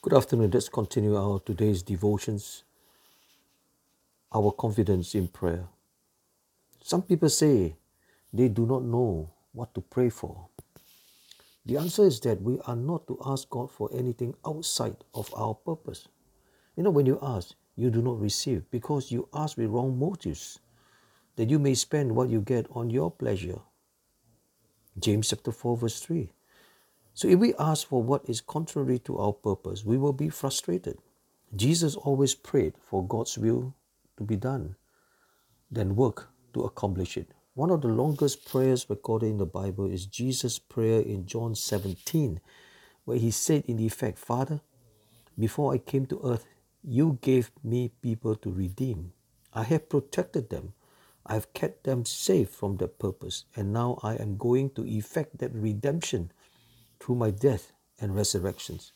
Good afternoon. Let's continue our today's devotions. Our confidence in prayer. Some people say they do not know what to pray for. The answer is that we are not to ask God for anything outside of our purpose. You know, when you ask, you do not receive because you ask with wrong motives, that you may spend what you get on your pleasure. James chapter 4, verse 3. So if we ask for what is contrary to our purpose, we will be frustrated. Jesus always prayed for God's will to be done, then work to accomplish it. One of the longest prayers recorded in the Bible is Jesus' prayer in John 17, where he said, in effect, Father, before I came to earth, you gave me people to redeem. I have protected them. I have kept them safe from their purpose, and now I am going to effect that redemption through my death and resurrections.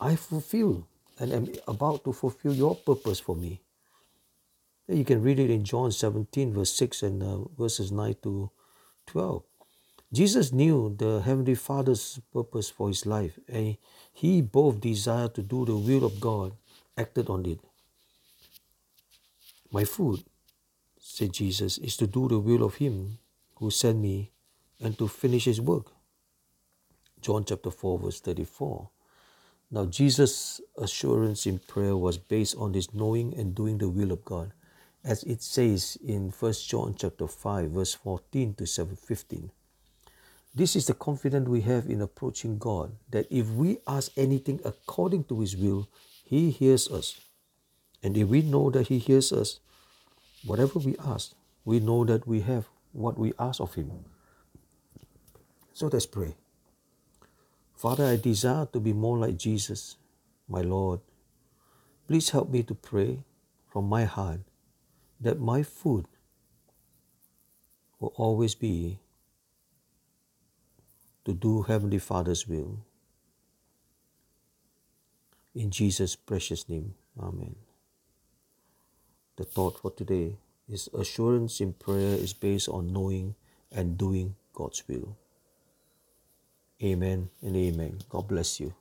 I fulfill and am about to fulfill your purpose for me. You can read it in John 17, verse 6 and uh, verses 9 to 12. Jesus knew the Heavenly Father's purpose for his life, and he both desired to do the will of God, acted on it. My food, said Jesus, is to do the will of him who sent me and to finish his work. John chapter 4, verse 34. Now, Jesus' assurance in prayer was based on his knowing and doing the will of God as it says in 1 John chapter 5 verse 14 to 15. This is the confidence we have in approaching God that if we ask anything according to his will, he hears us. And if we know that he hears us, whatever we ask, we know that we have what we ask of him. So let's pray. Father, I desire to be more like Jesus, my Lord. Please help me to pray from my heart that my food will always be to do Heavenly Father's will. In Jesus' precious name, Amen. The thought for today is assurance in prayer is based on knowing and doing God's will. Amen and amen. God bless you.